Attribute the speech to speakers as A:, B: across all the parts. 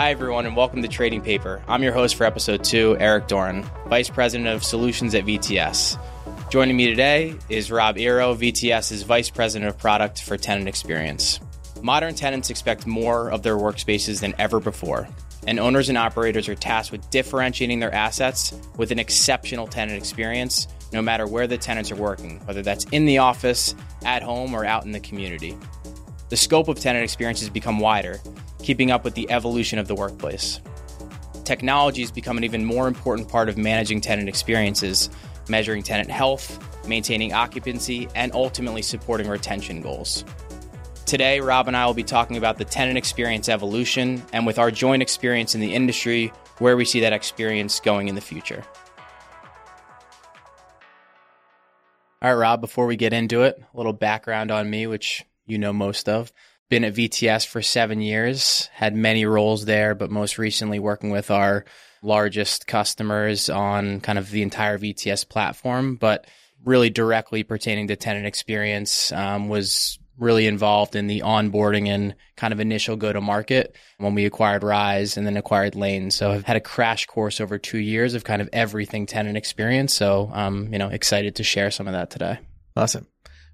A: Hi, everyone, and welcome to Trading Paper. I'm your host for episode two, Eric Doran, Vice President of Solutions at VTS. Joining me today is Rob Eroh, VTS's Vice President of Product for Tenant Experience. Modern tenants expect more of their workspaces than ever before, and owners and operators are tasked with differentiating their assets with an exceptional tenant experience no matter where the tenants are working, whether that's in the office, at home, or out in the community. The scope of tenant experience has become wider, keeping up with the evolution of the workplace. Technology has become an even more important part of managing tenant experiences, measuring tenant health, maintaining occupancy, and ultimately supporting retention goals. Today, Rob and I will be talking about the tenant experience evolution and with our joint experience in the industry, where we see that experience going in the future. All right, Rob, before we get into it, a little background on me, which you know most of been at VTS for seven years, had many roles there, but most recently working with our largest customers on kind of the entire VTS platform, but really directly pertaining to tenant experience, um, was really involved in the onboarding and kind of initial go to market when we acquired Rise and then acquired Lane. So I've had a crash course over two years of kind of everything tenant experience. So I'm, um, you know, excited to share some of that today.
B: Awesome.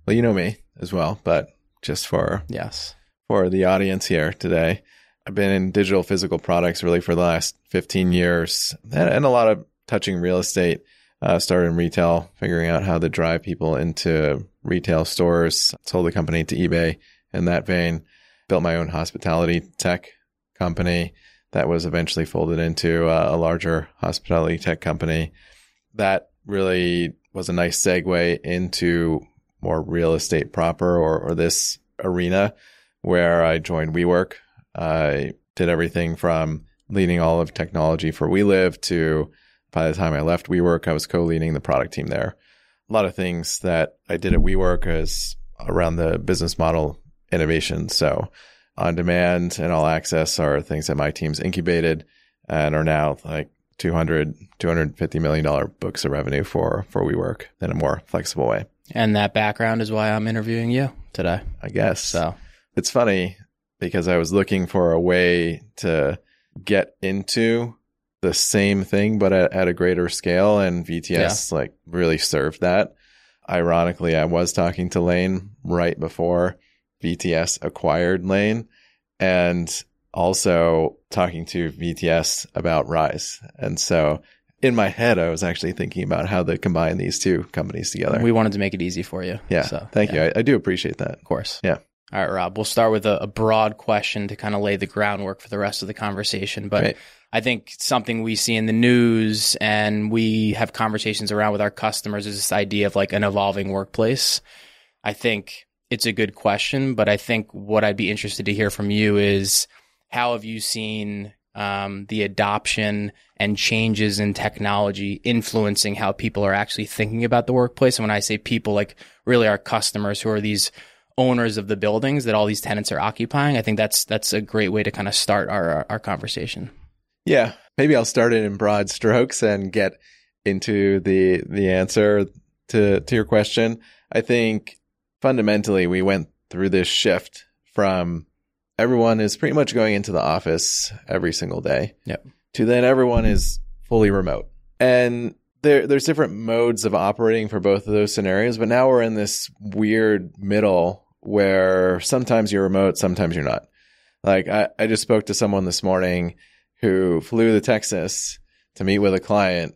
B: Well, you know me as well, but just for
A: yes
B: for the audience here today. I've been in digital physical products really for the last 15 years and, a lot of touching real estate. Uh, started in retail, figuring out how to drive people into retail stores, sold the company to eBay in that vein, built my own hospitality tech company that was eventually folded into a, a larger hospitality tech company. That really was a nice segue into more real estate proper or, or this arena where I joined WeWork. I did everything from leading all of technology for WeLive to by the time I left WeWork, I was co-leading the product team there. A lot of things that I did at WeWork is around the business model innovation. So on demand and all access are things that my teams incubated and are now like 200, 250 million dollar books of revenue for, for WeWork in a more flexible way.
A: And that background is why I'm interviewing you today.
B: I guess. So it's funny because I was looking for a way to get into the same thing, but at, at a greater scale. And VTS yeah. like really served that. Ironically, I was talking to Lane right before VTS acquired Lane and also talking to VTS about Rise. And so in my head, I was actually thinking about how to combine these two companies together.
A: We wanted to make it easy for you.
B: Yeah. So, thank yeah. you. I, I, do appreciate that.
A: Of course.
B: Yeah.
A: All right, Rob, we'll start with a, a broad question to kind of lay the groundwork for the rest of the conversation. But right. I think something we see in the news and we have conversations around with our customers is this idea of like an evolving workplace. I think it's a good question, but I think what I'd be interested to hear from you is how have you seen um, the adoption and changes in technology influencing how people are actually thinking about the workplace? And when I say people, like really our customers who are these owners of the buildings that all these tenants are occupying. I think that's that's a great way to kind of start our our conversation.
B: Yeah, maybe I'll start it in broad strokes and get into the the answer to to your question. I think fundamentally we went through this shift from everyone is pretty much going into the office every single day.
A: Yep.
B: To then everyone is fully remote. And there, there's different modes of operating for both of those scenarios, but now we're in this weird middle where sometimes you're remote, sometimes you're not. Like I, I just spoke to someone this morning who flew to Texas to meet with a client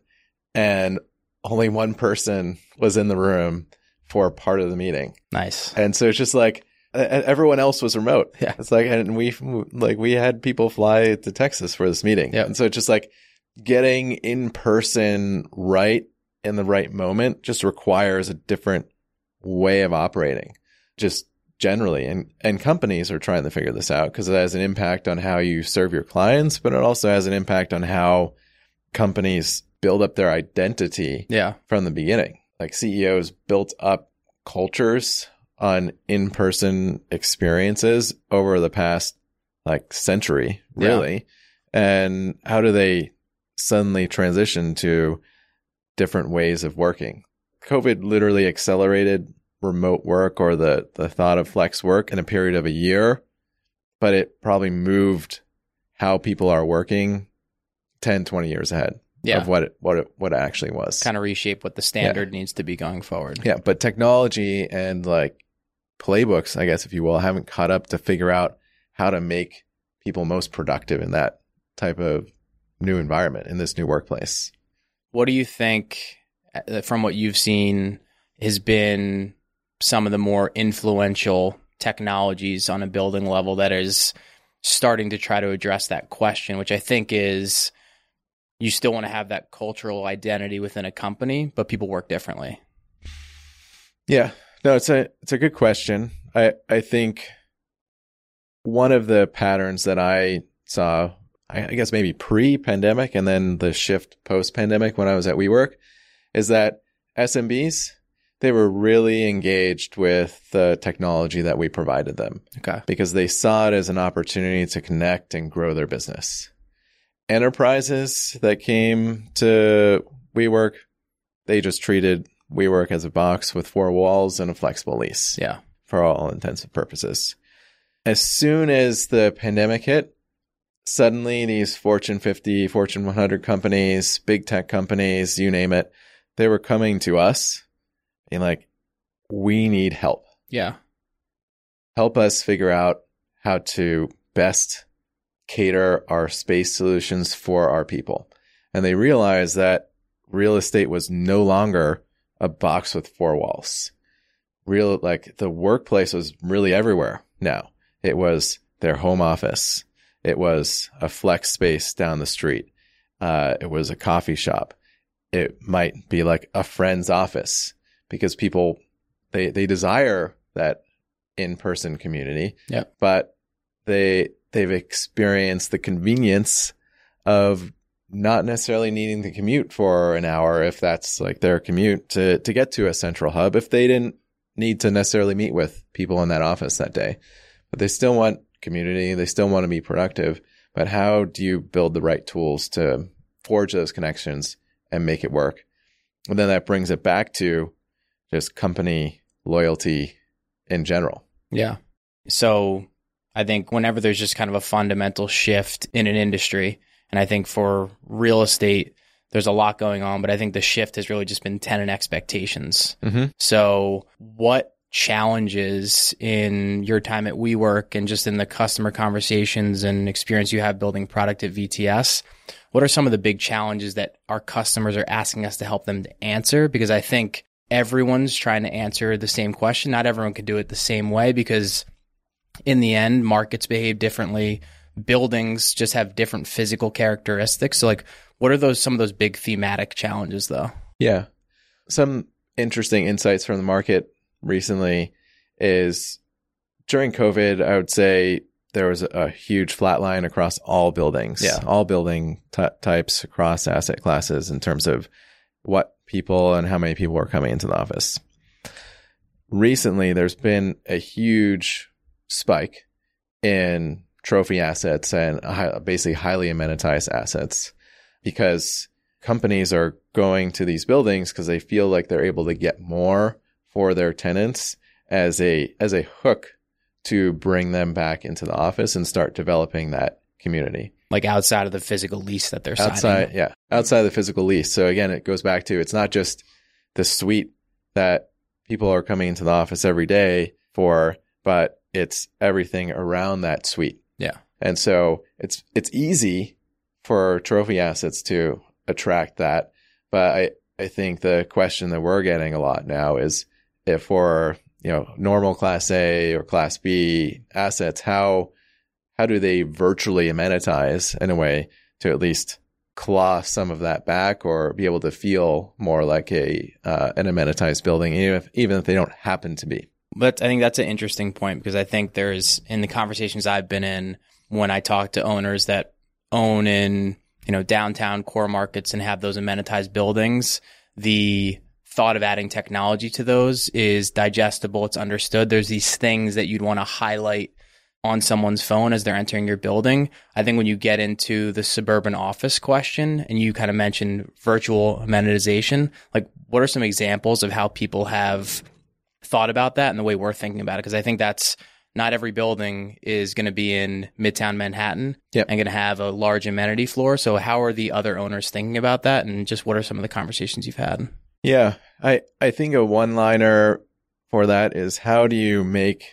B: and only one person was in the room for part of the meeting.
A: Nice.
B: And so it's just like everyone else was remote.
A: Yeah.
B: It's like, and we, like, we had people fly to Texas for this meeting.
A: Yeah.
B: And so it's just like getting in person right in the right moment just requires a different way of operating. Just generally and and companies are trying to figure this out because it has an impact on how you serve your clients but it also has an impact on how companies build up their identity
A: yeah.
B: from the beginning like CEOs built up cultures on in-person experiences over the past like century really yeah. and how do they suddenly transition to different ways of working covid literally accelerated remote work or the, the thought of flex work in a period of a year, but it probably moved how people are working 10, 20 years ahead
A: Yeah.
B: of what it, what it, what it actually was.
A: kind of reshape what the standard needs to be going forward.
B: Yeah, but technology and like playbooks, I guess, if you will, haven't caught up to figure out how to make people most productive in that type of new environment in this new workplace.
A: What do you think, uh, from what you've seen, has been some of the more influential technologies on a building level that is starting to try to address that question, which I think is you still want to have that cultural identity within a company, but people work differently.
B: Yeah, no, it's a it's a good question. I I think one of the patterns that I saw, I, I guess maybe pre-pandemic and then the shift post-pandemic when I was at WeWork, is that SMBs they were really engaged with the technology that we provided them
A: Okay.
B: because they saw it as an opportunity to connect and grow their business. Enterprises that came to WeWork, they just treated WeWork as a box with four walls and a flexible lease
A: Yeah.
B: for all intents and purposes. As soon as the pandemic hit, suddenly these Fortune 50, Fortune 100 companies, big tech companies, you name it, they were coming to us being like, we need help
A: Yeah.
B: help us figure out how to best cater our space solutions for our people. And they realized that real estate was no longer a box with four walls. Real, like the workplace was really everywhere now. It was their home office. It was a flex space down the street. Uh, it was a coffee shop. It might be like a friend's office because people, they, they desire that in-person community.
A: Yep.
B: But they they've experienced the convenience of not necessarily needing to commute for an hour if that's like their commute to to get to a central hub if they didn't need to necessarily meet with people in that office that day. But they still want community, they still want to be productive, but how do you build the right tools to forge those connections and make it work? And then that brings it back to just company loyalty in general.
A: Yeah. So I think whenever there's just kind of a fundamental shift in an industry, and I think for real estate, there's a lot going on, but I think the shift has really just been tenant expectations.
B: Mm-hmm.
A: So what challenges in your time at WeWork and just in the customer conversations and experience you have building product at VTS? What are some of the big challenges that our customers are asking us to help them to answer? Because I think everyone's trying to answer the same question. Not everyone can do it the same way because in the end, markets behave differently. Buildings just have different physical characteristics. So like, what are those, some of those big thematic challenges though?
B: Yeah. Some interesting insights from the market recently is during COVID, I would say there was a huge flat line across all buildings,
A: Yeah.
B: all building ty types across asset classes in terms of what people and how many people were coming into the office. Recently, there's been a huge spike in trophy assets and basically highly amenitized assets because companies are going to these buildings because they feel like they're able to get more for their tenants as a as a hook to bring them back into the office and start developing that community.
A: Like outside of the physical lease that they're
B: outside
A: signing.
B: yeah. Outside of the physical lease. So again it goes back to it's not just the suite that people are coming into the office every day for but it's everything around that suite
A: Yeah.
B: and so it's it's easy for trophy assets to attract that but i i think the question that we're getting a lot now is if for you know normal class a or class b assets how how do they virtually amenitize in a way to at least claw some of that back or be able to feel more like a uh, an amenitized building even if even if they don't happen to be
A: But I think that's an interesting point because I think there's in the conversations I've been in when I talk to owners that own in, you know, downtown core markets and have those amenitized buildings, the thought of adding technology to those is digestible. It's understood. There's these things that you'd want to highlight on someone's phone as they're entering your building. I think when you get into the suburban office question and you kind of mentioned virtual amenitization, like what are some examples of how people have thought about that and the way we're thinking about it? Because I think that's not every building is going to be in Midtown Manhattan
B: Yep.
A: and going to have a large amenity floor. So, how are the other owners thinking about that? And just what are some of the conversations you've had?
B: Yeah, I I think a one liner for that is how do you make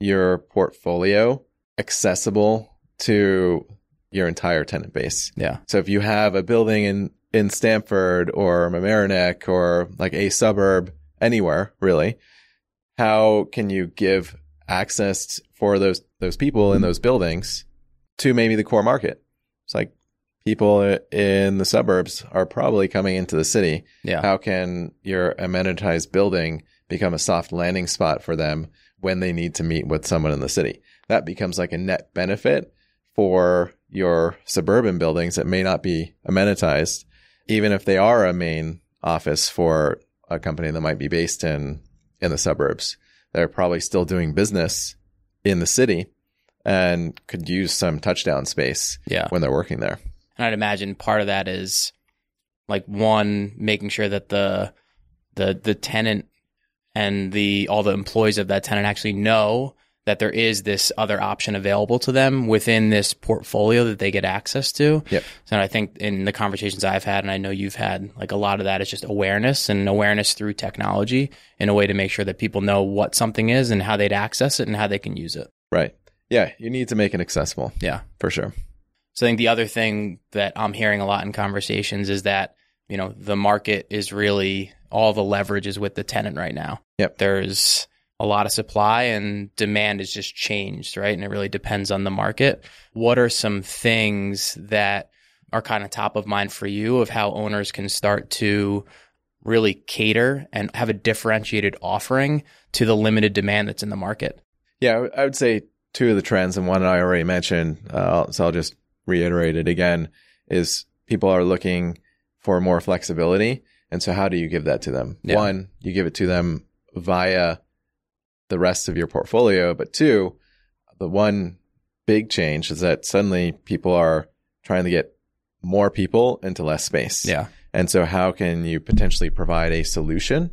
B: your portfolio accessible to your entire tenant base?
A: Yeah.
B: So if you have a building in in Stamford or Mamaroneck or like a suburb anywhere really, how can you give access for those those people in those buildings to maybe the core market? It's like people in the suburbs are probably coming into the city.
A: Yeah.
B: How can your amenitized building become a soft landing spot for them when they need to meet with someone in the city? That becomes like a net benefit for your suburban buildings that may not be amenitized, even if they are a main office for a company that might be based in in the suburbs. They're probably still doing business in the city and could use some touchdown space
A: Yeah.
B: when they're working there.
A: And I'd imagine part of that is like one making sure that the the the tenant and the all the employees of that tenant actually know that there is this other option available to them within this portfolio that they get access to.
B: Yep.
A: So I think in the conversations I've had, and I know you've had, like a lot of that is just awareness and awareness through technology in a way to make sure that people know what something is and how they'd access it and how they can use it.
B: Right. Yeah, you need to make it accessible
A: Yeah.
B: for sure.
A: So I think the other thing that I'm hearing a lot in conversations is that, you know, the market is really all the leverage is with the tenant right now.
B: Yep.
A: There's a lot of supply and demand has just changed, right? And it really depends on the market. What are some things that are kind of top of mind for you of how owners can start to really cater and have a differentiated offering to the limited demand that's in the market?
B: Yeah, I would- say two of the trends, and one I already mentioned, uh, so I'll just reiterate it again, is people are looking for more flexibility. And so, how do you give that to them?
A: Yeah.
B: One, you give it to them via the rest of your portfolio. But two, the one big change is that suddenly people are trying to get more people into less space.
A: Yeah.
B: And so, how can you potentially provide a solution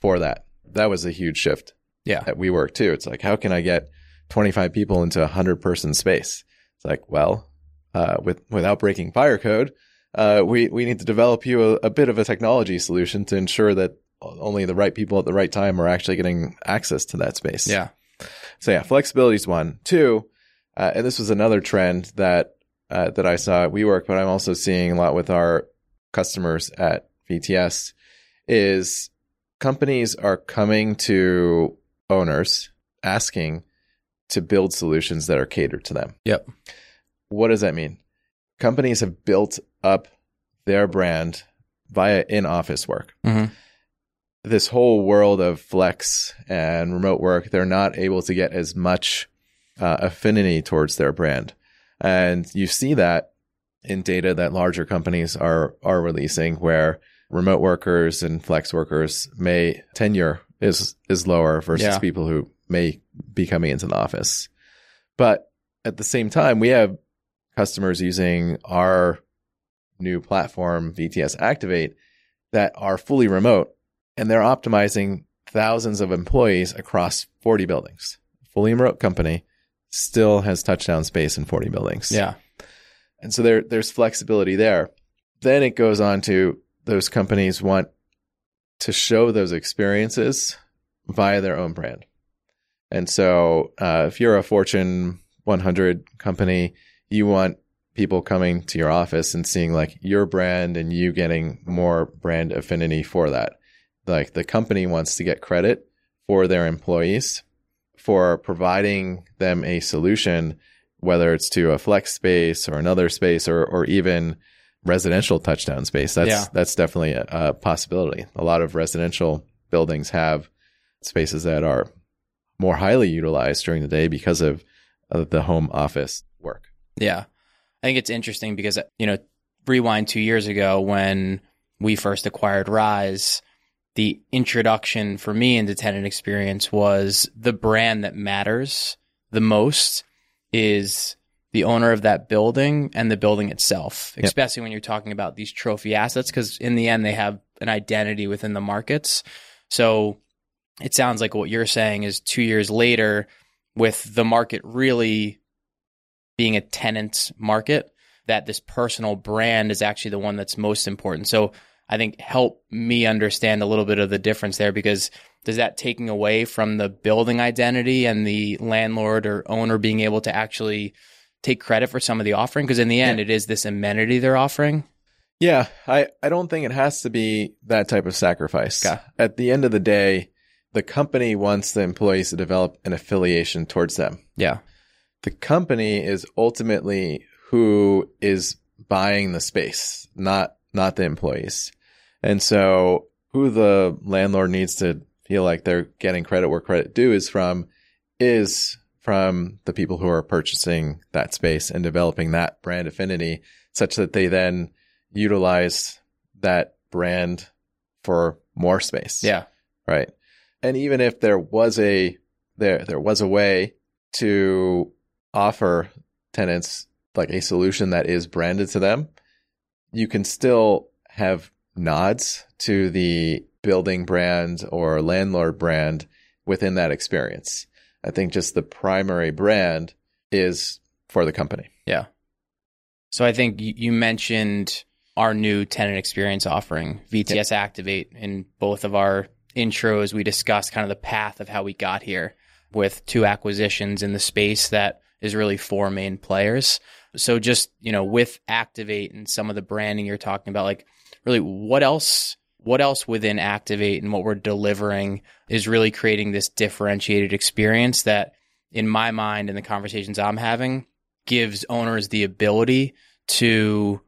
B: for that? That was a huge shift
A: Yeah.
B: at WeWork too. It's like, how can I get 25 people into a 100 person space? It's like, well, uh, with without breaking fire code, uh, we we need to develop you a, a bit of a technology solution to ensure that only the right people at the right time are actually getting access to that space.
A: Yeah.
B: So yeah, flexibility is one. Two, uh, and this was another trend that uh, that I saw at WeWork, but I'm also seeing a lot with our customers at VTS, is companies are coming to owners asking to build solutions that are catered to them.
A: Yep.
B: What does that mean? Companies have built up their brand via in-office work
A: hmm
B: this whole world of flex and remote work, they're not able to get as much uh, affinity towards their brand. And you see that in data that larger companies are are releasing where remote workers and flex workers may tenure is is lower versus
A: Yeah.
B: people who may be coming into the office. But at the same time, we have customers using our new platform VTS Activate that are fully remote and they're optimizing thousands of employees across 40 buildings. Fully remote company still has touchdown space in 40 buildings.
A: Yeah.
B: And so there there's flexibility there. Then it goes on to those companies want to show those experiences via their own brand. And so uh, if you're a Fortune 100 company, you want people coming to your office and seeing like your brand and you getting more brand affinity for that. Like the company wants to get credit for their employees for providing them a solution, whether it's to a flex space or another space or, or even residential touchdown space. That's,
A: Yeah.
B: that's definitely a, a possibility. A lot of residential buildings have spaces that are more highly utilized during the day because of, of the home office work.
A: Yeah. I think it's interesting because, you know, rewind two years ago when we first acquired Rise, the introduction for me into tenant experience was the brand that matters the most is the owner of that building and the building itself,
B: Yep.
A: especially when you're talking about these trophy assets, because in the end, they have an identity within the markets. So it sounds like what you're saying is two years later, with the market really being a tenant's market, that this personal brand is actually the one that's most important. So I think help me understand a little bit of the difference there because does that taking away from the building identity and the landlord or owner being able to actually take credit for some of the offering? Because in the end,
B: Yeah.
A: it is this amenity they're offering.
B: Yeah, I, I don't think it has to be that type of sacrifice.
A: Okay.
B: At the end of the day, the company wants the employees to develop an affiliation towards them.
A: Yeah.
B: The company is ultimately who is buying the space, not not the employees. And so who the landlord needs to feel like they're getting credit where credit due is from is from the people who are purchasing that space and developing that brand affinity such that they then utilize that brand for more space.
A: Yeah.
B: Right. And even if there was a there there was a way to offer tenants like a solution that is branded to them, you can still have nods to the building brand or landlord brand within that experience. I think just the primary brand is for the company.
A: Yeah. So I think you mentioned our new tenant experience offering, VTS Activate. In both of our intros, we discussed kind of the path of how we got here with two acquisitions in the space that is really four main players. So just, you know, with Activate and some of the branding you're talking about, like really what else what else within Activate and what we're delivering is really creating this differentiated experience that in my mind and the conversations I'm having gives owners the ability to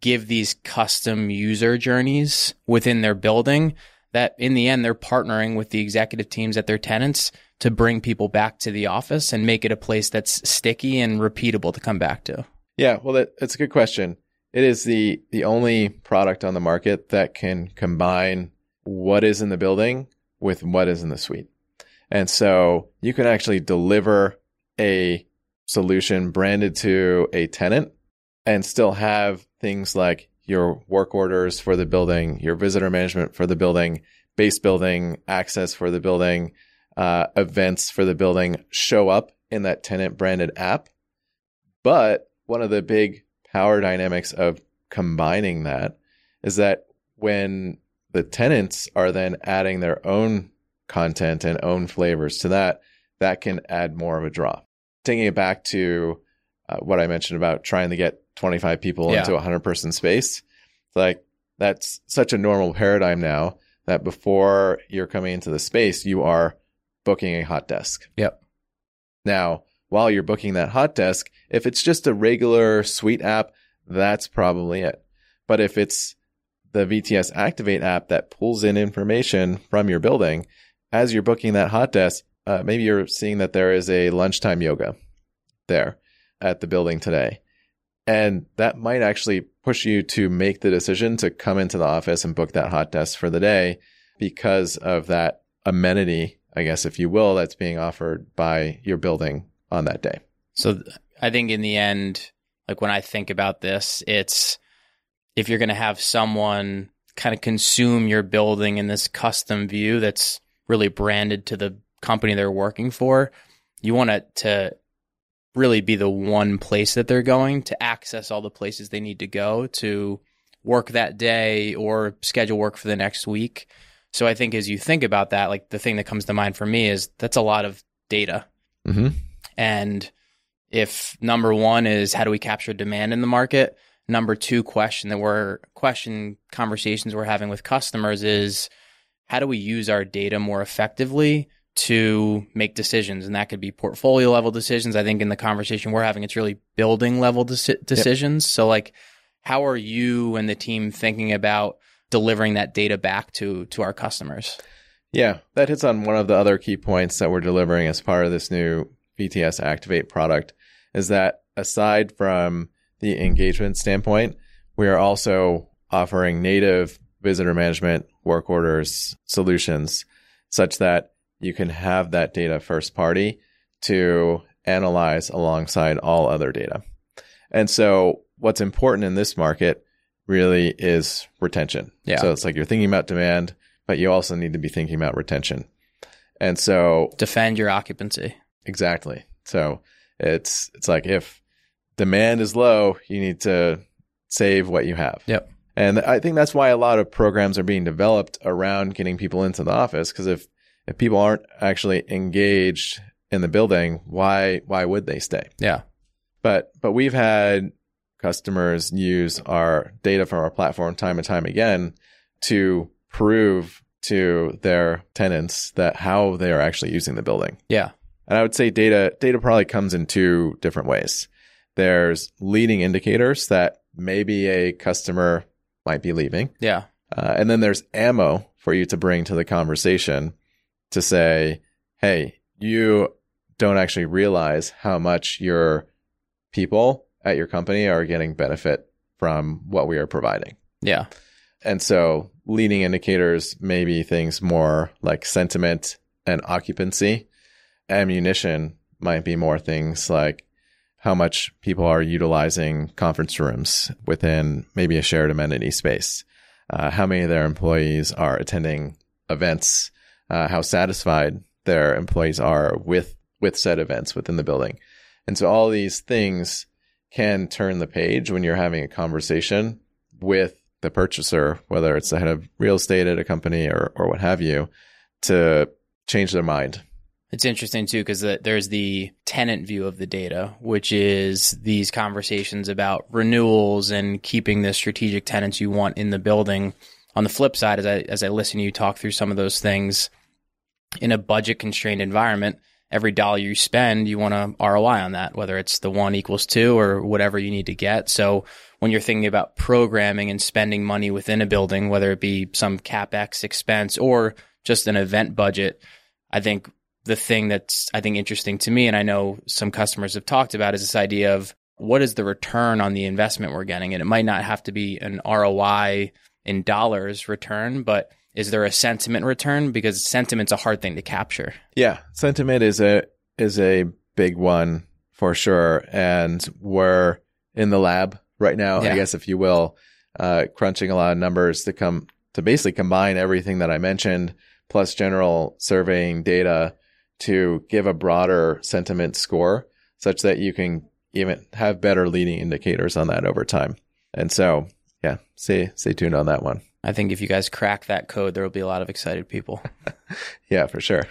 A: give these custom user journeys within their building that in the end they're partnering with the executive teams at their tenants to bring people back to the office and make it a place that's sticky and repeatable to come back to.
B: Yeah, well, that, that's a good question. It is the the only product on the market that can combine what is in the building with what is in the suite, and so you can actually deliver a solution branded to a tenant and still have things like your work orders for the building, your visitor management for the building, base building access for the building, uh, events for the building show up in that tenant branded app. But one of the big power dynamics of combining that is that when the tenants are then adding their own content and own flavors to that, that can add more of a draw. Taking it back to uh, what I mentioned about trying to get 25 people
A: Yeah.
B: into a 100 person space, it's like that's such a normal paradigm now that before you're coming into the space, you are booking a hot desk.
A: Yep.
B: Now, while you're booking that hot desk, if it's just a regular suite app, that's probably it. But if it's the VTS Activate app that pulls in information from your building as you're booking that hot desk, uh, maybe you're seeing that there is a lunchtime yoga there at the building today. And that might actually push you to make the decision to come into the office and book that hot desk for the day because of that amenity, I guess, if you will, that's being offered by your building on that day.
A: So I think in the end, like when I think about this, it's if you're going to have someone kind of consume your building in this custom view that's really branded to the company they're working for, you want it to really be the one place that they're going to access all the places they need to go to work that day or schedule work for the next week. So I think as you think about that, like the thing that comes to mind for me is that's a lot of data.
B: Mm-hmm.
A: And if number one is how do we capture demand in the market, number two question that we're question conversations we're having with customers is how do we use our data more effectively to make decisions? And that could be portfolio level decisions. I think in the conversation we're having, it's really building level deci- decisions. So like, how are you and the team thinking about delivering that data back to to our customers?
B: Yeah, that hits on one of the other key points that we're delivering as part of this new VTS Activate product is that aside from the engagement standpoint, we are also offering native visitor management work orders solutions such that you can have that data first party to analyze alongside all other data. And so what's important in this market really is retention.
A: Yeah.
B: So it's like you're thinking about demand, but you also need to be thinking about retention. And so
A: Defend your occupancy.
B: Exactly. So it's it's like if demand is low, you need to save what you have.
A: Yep.
B: And I think that's why a lot of programs are being developed around getting people into the office because if if people aren't actually engaged in the building, why why would they stay?
A: Yeah.
B: But but we've had customers use our data from our platform time and time again to prove to their tenants that how they are actually using the building.
A: Yeah.
B: And I would say data data probably comes in two different ways. There's leading indicators that maybe a customer might be leaving.
A: Yeah.
B: Uh, and then there's ammo for you to bring to the conversation to say, hey, you don't actually realize how much your people at your company are getting benefit from what we are providing.
A: Yeah.
B: And so leading indicators may be things more like sentiment and occupancy. Ammunition might be more things like how much people are utilizing conference rooms within maybe a shared amenity space, uh, how many of their employees are attending events, uh, how satisfied their employees are with with said events within the building. And so all these things can turn the page when you're having a conversation with the purchaser, whether it's the head of real estate at a company or, or what have you, to change their mind.
A: It's interesting too because the, there's the tenant view of the data, which is these conversations about renewals and keeping the strategic tenants you want in the building. On the flip side, as I as I listen to you talk through some of those things, in a budget constrained environment, every dollar you spend, you want to ROI on that, whether it's the one equals two or whatever you need to get. So when you're thinking about programming and spending money within a building, whether it be some capex expense or just an event budget, I think the thing that's I think interesting to me, and I know some customers have talked about, is this idea of what is the return on the investment we're getting, and it might not have to be an ROI in dollars return, but is there a sentiment return? Because sentiment's a hard thing to capture.
B: Yeah, sentiment is a is a big one for sure, and we're in the lab right now,
A: Yeah.
B: I guess if you will, uh, crunching a lot of numbers to come to basically combine everything that I mentioned plus general surveying data to give a broader sentiment score, such that you can even have better leading indicators on that over time. And so, yeah, stay stay tuned on that one.
A: I think if you guys crack that code, there will be a lot of excited people.
B: Yeah, for sure.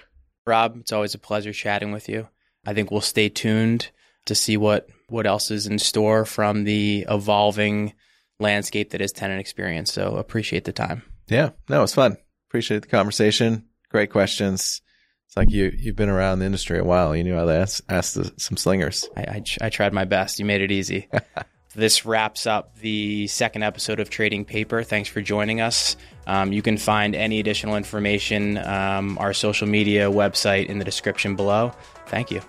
A: Rob, it's always a pleasure chatting with you. I think we'll stay tuned to see what what else is in store from the evolving landscape that is tenant experience. So appreciate the time.
B: Yeah, no, it's fun. Appreciate the conversation. Great questions. It's like you you've been around the industry a while. You knew how to ask, ask the, some slingers.
A: I, I, I tried my best. You made it easy. this wraps up the second episode of Trading Paper. Thanks for joining us. Um, you can find any additional information, um, our social media website in the description below. Thank you.